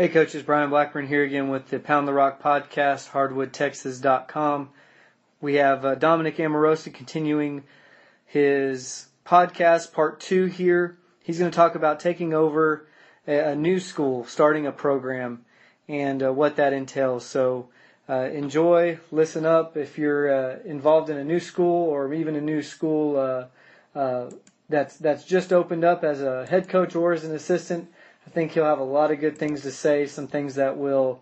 Hey, coaches, Brian Blackburn here again with the Pound the Rock podcast, hardwoodtexas.com. We have uh, Dominic Amorosa continuing his podcast, part two here. He's going to talk about taking over a, a new school, starting a program, and uh, what that entails. So uh, enjoy, listen up. If you're uh, involved in a new school or even a new school uh, uh, that's that's just opened up as a head coach or as an assistant I think he'll have a lot of good things to say, some things that will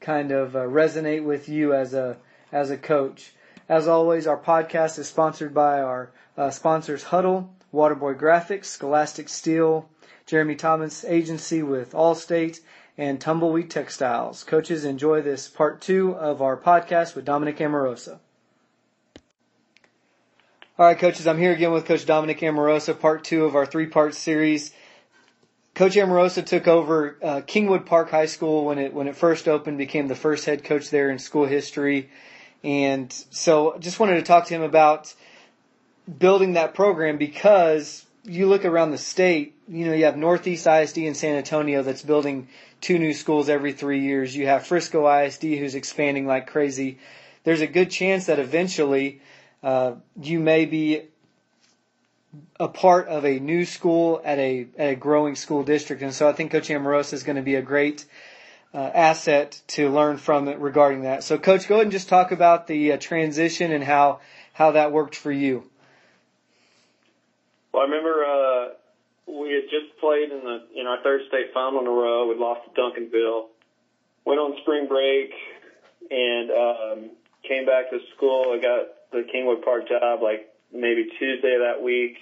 kind of uh, resonate with you as a as a coach. As always, our podcast is sponsored by our uh, sponsors Huddle, Waterboy Graphics, Scholastic Steel, Jeremy Thomas Agency with Allstate, and Tumbleweed Textiles. Coaches, enjoy this part two of our podcast with Dominic Amorosa. All right, coaches, I'm here again with Coach Dominic Amorosa, part two of our three part series Coach Amorosa took over uh, Kingwood Park High School when it when it first opened, became the first head coach there in school history, and so I just wanted to talk to him about building that program because you look around the state, you know, you have Northeast ISD in San Antonio that's building two new schools every three years. You have Frisco ISD who's expanding like crazy. There's a good chance that eventually uh, you may be a part of a new school at a at a growing school district, and so I think Coach Amorosa is going to be a great uh, asset to learn from it regarding that. So, Coach, go ahead and just talk about the uh, transition and how how that worked for you. Well, I remember uh, we had just played in the in our third state final in a row. We lost to Duncanville. Went on spring break and um, came back to school. I got the Kingwood Park job like maybe Tuesday of that week.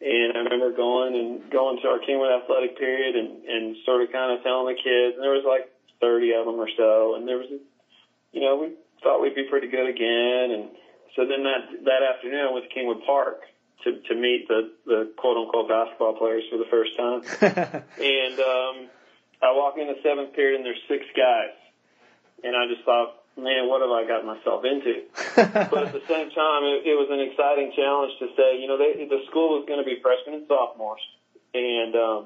And I remember going and going to our Kingwood athletic period and, and sort of kind of telling the kids, and there was like 30 of them or so, and there was, you know, we thought we'd be pretty good again. And so then that, that afternoon I went to Kingwood Park to, to meet the, the quote unquote basketball players for the first time. and, um, I walk in the seventh period and there's six guys. And I just thought, man, what have I got myself into? but at the same time, it, it was an exciting challenge to say, you know, they, the school was going to be freshmen and sophomores, and um,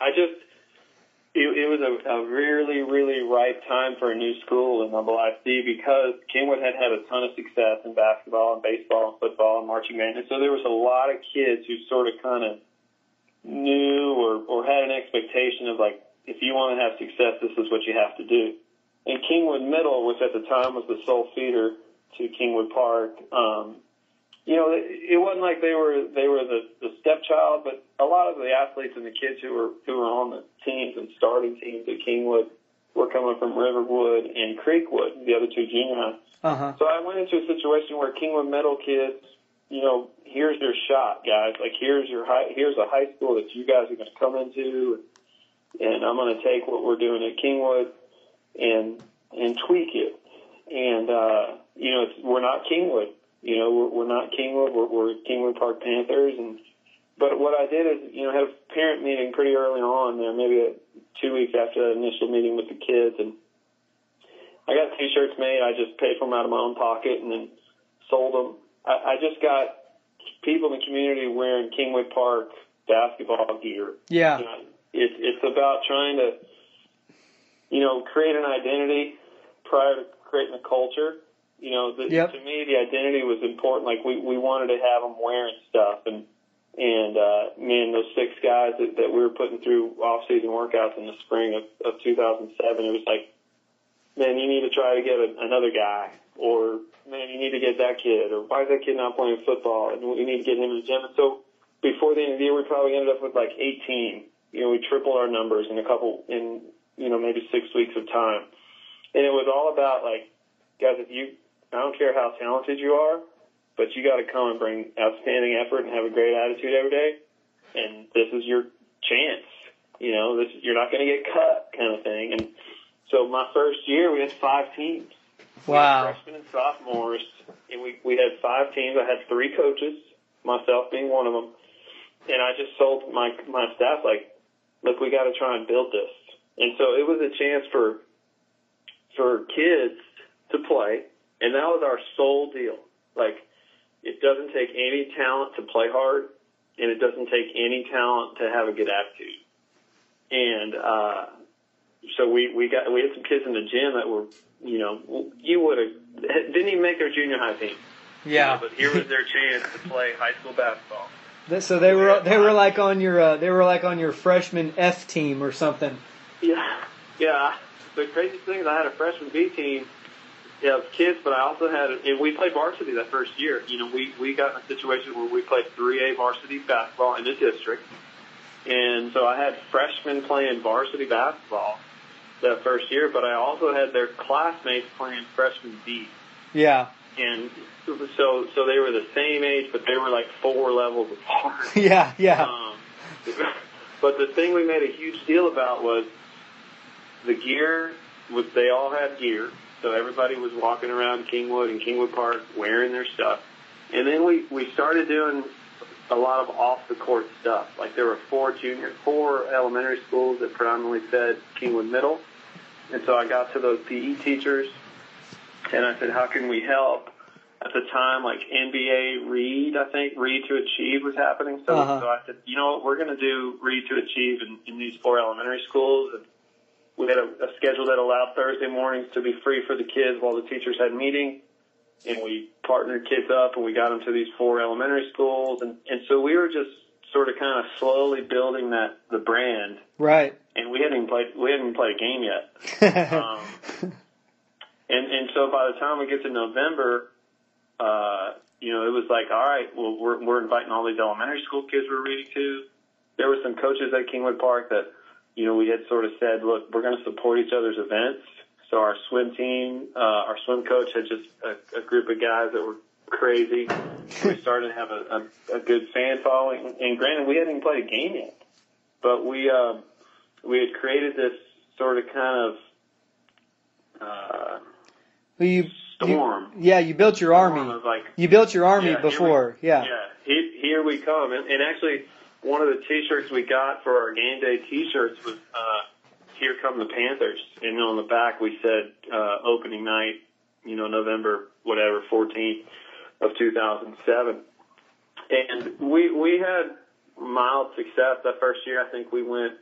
I just. It, it was a, a really, really right time for a new school in Humble ISD because Kingwood had had a ton of success in basketball and baseball and football and marching band. And so there was a lot of kids who sort of kind of knew or, or had an expectation of like, if you want to have success, this is what you have to do and Kingwood Middle, which at the time was the sole feeder to Kingwood Park, um, you know, it, it wasn't like they were they were the, the stepchild, but a lot of the athletes and the kids who were who were on the teams and starting teams at Kingwood were coming from Riverwood and Creekwood, the other two junior highs. Uh-huh. So I went into a situation where Kingwood Middle kids, you know, here's your shot, guys. Like here's your high, here's a high school that you guys are going to come into, and I'm going to take what we're doing at Kingwood and and tweak it. And uh, you know, it's, we're not Kingwood. You know, we're, we're not Kingwood. We're, we're Kingwood Park Panthers. And but what I did is, you know, had a parent meeting pretty early on there, maybe a, two weeks after that initial meeting with the kids, and I got T-shirts made. I just paid for them out of my own pocket and then sold them. I, I just got people in the community wearing Kingwood Park basketball gear. Yeah. You know, it's it's about trying to you know, create an identity prior to creating a culture. You know, the, yep. to me, the identity was important. Like we we wanted to have them wearing stuff, and and uh, man, those six guys that, that we were putting through off-season workouts in the spring of, of 2007, it was like, man, you need to try to get a, another guy, or man, you need to get that kid, or why is that kid not playing football, and we need to get him in the gym. And so before the end of the year, we probably ended up with like 18. You know, we tripled our numbers in a couple in you know, maybe six weeks of time. And it was all about like, guys, if you, I don't care how talented you are, but you got to come and bring outstanding effort and have a great attitude every day. And this is your chance. You know, this you're not going to get cut, kind of thing. And so my first year, we had five teams. Wow. freshmen and sophomores, and we we had five teams. I had three coaches, myself being one of them. And I just told my my staff like, look, we got to try and build this. And so it was a chance for for kids to play, and that was our sole deal. Like it doesn't take any talent to play hard, and it doesn't take any talent to have a good attitude. And uh, so we we got we had some kids in the gym that were you know you would have didn't even make their junior high team. Yeah. But here was their chance to play high school basketball. So they were they were like on your uh, they were like on your freshman F team or something. Yeah, yeah. The craziest thing is I had a freshman B team of kids, but I also had and we played varsity that first year. You know, we we got in a situation where we played 3A varsity basketball in the district, and so I had freshmen playing varsity basketball that first year, but I also had their classmates playing freshman B. Yeah. And so so they were the same age, but they were like four levels apart. yeah, yeah. Um, but the thing we made a huge deal about was the gear. Was they all had gear, so everybody was walking around Kingwood and Kingwood Park wearing their stuff. And then we we started doing a lot of off the court stuff. Like there were four junior, four elementary schools that predominantly fed Kingwood Middle, and so I got to those PE teachers, and I said, "How can we help?" At the time, like NBA Read, I think Read to Achieve was happening. So, Uh-huh. so I said, you know what, we're going to do Read to Achieve in, in these four elementary schools, and we had a, a schedule that allowed Thursday mornings to be free for the kids while the teachers had meeting. And we partnered kids up and we got them to these four elementary schools. And, and so we were just sort of kind of slowly building that, the brand. Right. And we hadn't even played, we hadn't even played a game yet. Um, and, and so by the time we get to November, uh, you know, it was like, all right, well, we're, we're inviting all these elementary school kids we're reading to. There were some coaches at Kingwood Park that, you know, we had sort of said, look, we're going to support each other's events. So our swim team, uh, our swim coach had just a, a group of guys that were crazy. we started to have a, a, a good fan following. And granted, we hadn't even played a game yet, but we, uh, we had created this sort of kind of, uh, Well, you, you storm. yeah, you built your army. like, You built your army Yeah, here we- before. yeah. Yeah, he, here we come. And, and actually, one of the T-shirts we got for our game day T-shirts was uh, "Here Come the Panthers," and on the back we said uh, "Opening Night," you know, November whatever 14th of 2007. And we we had mild success that first year. I think we went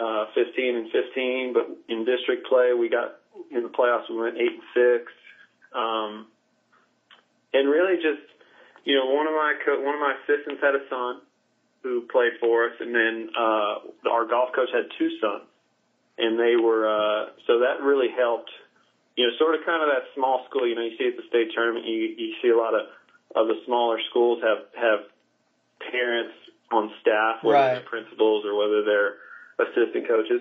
uh, 15 and 15, but in district play we got in the playoffs we went eight and six. Um, and really just you know, one of my co- one of my assistants had a son who played for us, and then uh, our golf coach had two sons, and they were uh, so that really helped. You know, sort of kind of that small school. You know, you see at the state tournament, you you see a lot of of the smaller schools have have parents on staff, whether Right. they're principals or whether they're assistant coaches.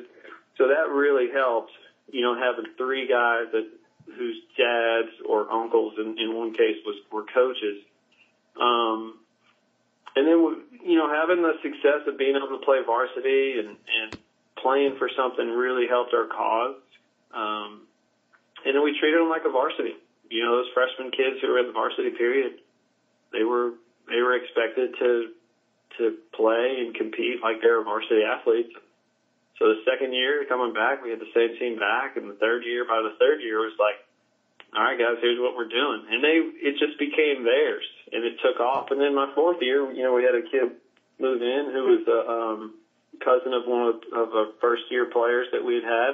So that really helped. You know, having three guys that whose dads or uncles in, in one case was were coaches. Um, and then you know having the success of being able to play varsity and and playing for something really helped our cause. Um, and then we treated them like a varsity. You know, those freshman kids who were in the varsity period, they were they were expected to to play and compete like they were varsity athletes. So the second year coming back, we had the same team back, and the third year, by the third year, was like, all right, guys, here's what we're doing, and they it just became theirs, and it took off. And then my fourth year, you know, we had a kid move in who was a um, cousin of one of, of our first year players that we had had,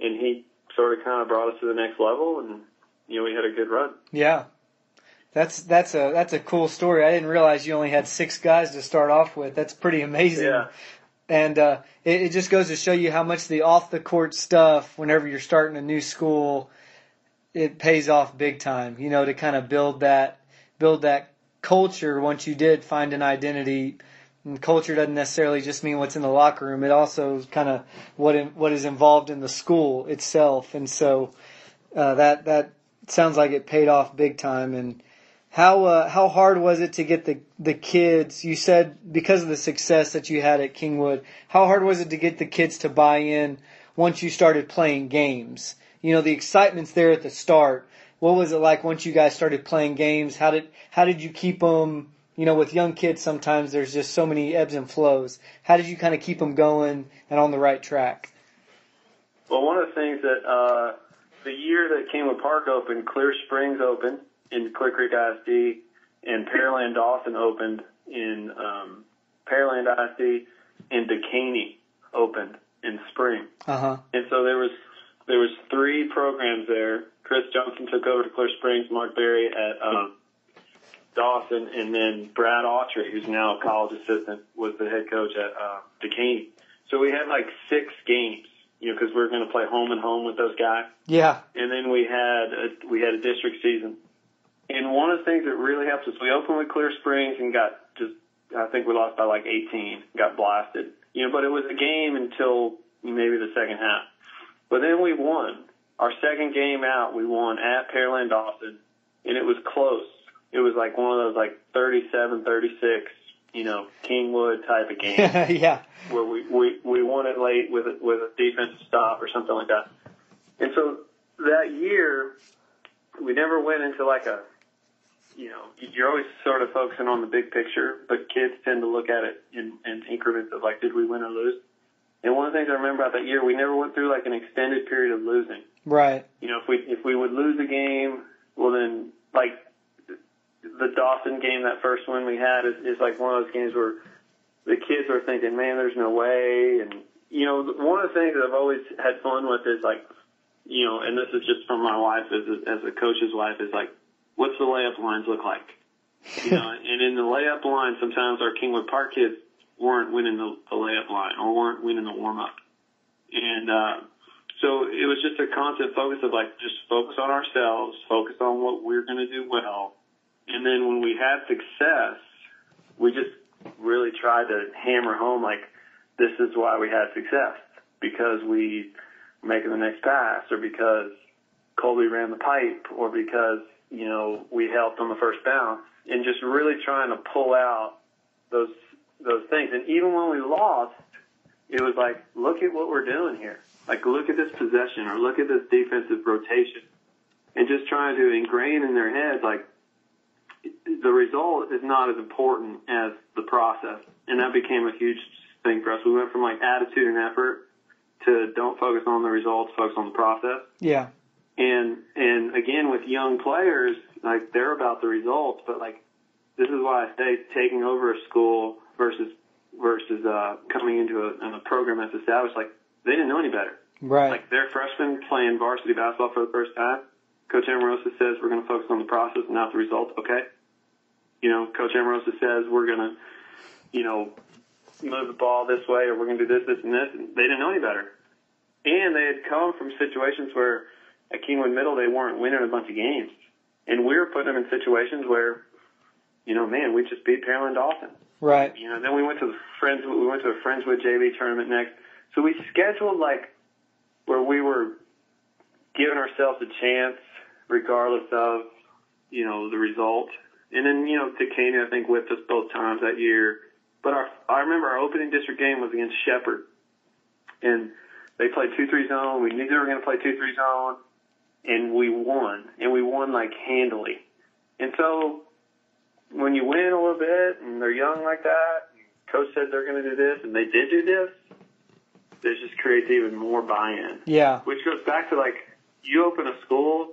and he sort of kind of brought us to the next level, and you know, we had a good run. Yeah. That's that's a that's a cool story. I didn't realize you only had six guys to start off with. That's pretty amazing. Yeah. And uh, it, it just goes to show you how much the off the court stuff, whenever you're starting a new school, it pays off big time. You know, to kind of build that build that culture. Once you did find an identity, and culture doesn't necessarily just mean what's in the locker room. It also kind of what in, what is involved in the school itself. And so uh, that that sounds like it paid off big time. And how uh, how hard was it to get the the kids? You said because of the success that you had at Kingwood, how hard was it to get the kids to buy in once you started playing games? You know, the excitement's there at the start. What was it like once you guys started playing games? How did how did you keep them? You know, with young kids, sometimes there's just so many ebbs and flows. How did you kind of keep them going and on the right track? Well, one of the things that uh, the year that Kingwood Park opened, Clear Springs opened in Clear Creek ISD, and Pearland Dawson opened in um, Pearland ISD, and Dekaney opened in spring. Uh huh. And so there was there was three programs there. Chris Johnson took over to Clear Springs, Mark Berry at um, Dawson, and then Brad Autry, who's now a college assistant, was the head coach at uh, Dekaney. So we had like six games, you know, because we were going to play home and home with those guys. Yeah. And then we had a, we had a district season. And one of the things that really helped us, we opened with Clear Springs and got just, I think we lost by like 18, got blasted. You know, but it was a game until maybe the second half. But then we won. Our second game out, we won at Pearland Dawson, and it was close. It was like one of those like 37, 36, you know, Kingwood type of game yeah. where we, we, we won it late with a, with a defensive stop or something like that. And so that year, we never went into like a, you know, you're always sort of focusing on the big picture, but kids tend to look at it in, in increments of like, did we win or lose? And one of the things I remember about that year, we never went through like an extended period of losing. Right. You know, if we if we would lose a game, well then like the Dawson game, that first one we had is, is like one of those games where the kids are thinking, man, there's no way. And you know, one of the things that I've always had fun with is like, you know, and this is just from my wife as a, as a coach's wife is like, what's the layup lines look like? You know, and in the layup line, sometimes our Kingwood Park kids weren't winning the, the layup line or weren't winning the warm up. And, uh, so it was just a constant focus of like, just focus on ourselves, focus on what we're going to do well. And then when we had success, we just really tried to hammer home like, this is why we had success because we were making the next pass or because Colby ran the pipe or because, you know, we helped on the first bounce and just really trying to pull out those, those things. And even when we lost, it was like, look at what we're doing here. Like, look at this possession or look at this defensive rotation and just trying to ingrain in their heads, like, the result is not as important as the process. And that became a huge thing for us. We went from like attitude and effort to don't focus on the results, focus on the process. Yeah. And and again with young players, like they're about the results, but like this is why I say taking over a school versus versus uh, coming into a, a program that's established. Like they didn't know any better. Right. Like they're freshmen playing varsity basketball for the first time. Coach Amorosa says we're going to focus on the process, and not the results. Okay. You know, Coach Amorosa says we're going to, you know, move the ball this way, or we're going to do this, this, and this. And they didn't know any better. And they had come from situations where at Kingwood Middle they weren't winning a bunch of games, and we were putting them in situations where, you know, man, we just beat Pearland Dawson. Right. You know, then we went to the friends. We went to a Friendswood JV tournament next. So we scheduled like where we were giving ourselves a chance, regardless of you know the result. And then you know Dekaney, I think, whipped us both times that year. But our I remember our opening district game was against Shepherd, and they played two three zone. We knew they were going to play two three zone, and we won, and we won like handily. And so when you win a little bit and they're young like that, coach said they're going to do this, and they did do this. This just creates even more buy-in. Yeah. Which goes back to like you open a school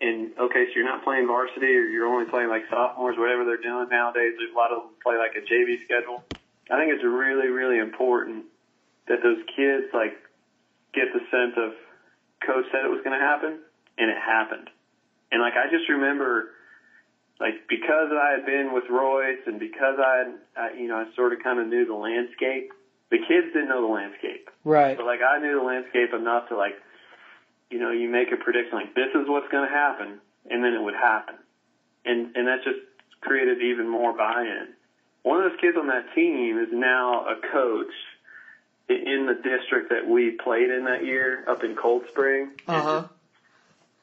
and okay, so you're not playing varsity or you're only playing like sophomores, whatever they're doing nowadays. There's a lot of them play like a JV schedule. I think it's really, really important that those kids like get the sense of coach said it was going to happen and it happened. And like I just remember like because I had been with Royce and because I I, you know, I sort of kind of knew the landscape. The kids didn't know the landscape. Right. But like I knew the landscape enough to like, you know, you make a prediction like this is what's going to happen, and then it would happen, and and that just created even more buy-in. One of those kids on that team is now a coach in the district that we played in that year up in Cold Spring. Uh huh.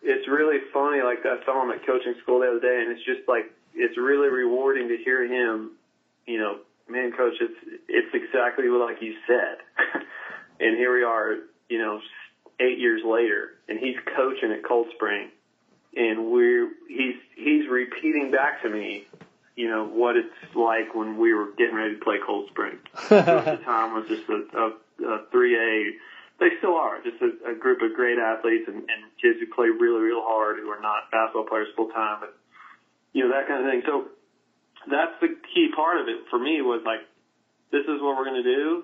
It's really funny. Like I saw him at coaching school the other day, and it's just like it's really rewarding to hear him. You know, man, coach, it's it's exactly like you said. and here we are, you know, eight years later, and he's coaching at Cold Spring, and we're he's he's repeating back to me, you know, what it's like when we were getting ready to play Cold Spring. At the time was just a, a, a 3A. They still are just a, a group of great athletes and, and kids who play really, real hard who are not basketball players full time, but you know that kind of thing. So that's the key part of it for me was like, this is what we're going to do.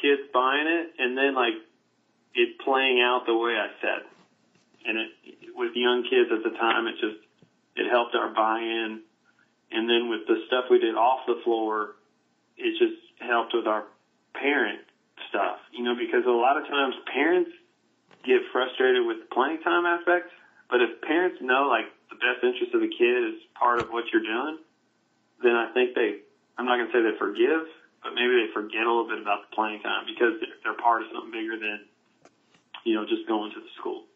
kids buying it, and then like it playing out the way I said. And it, with young kids at the time, it just it helped our buy-in. And then with the stuff we did off the floor, it just helped with our parent stuff. You know, because a lot of times parents get frustrated with the playing time aspect, but if parents know like the best interest of the kid is part of what you're doing, then I think they, I'm not going to say they forgive, but maybe they forget a little bit about the playing time because they're, they're part of something bigger than, you know, just going to the school.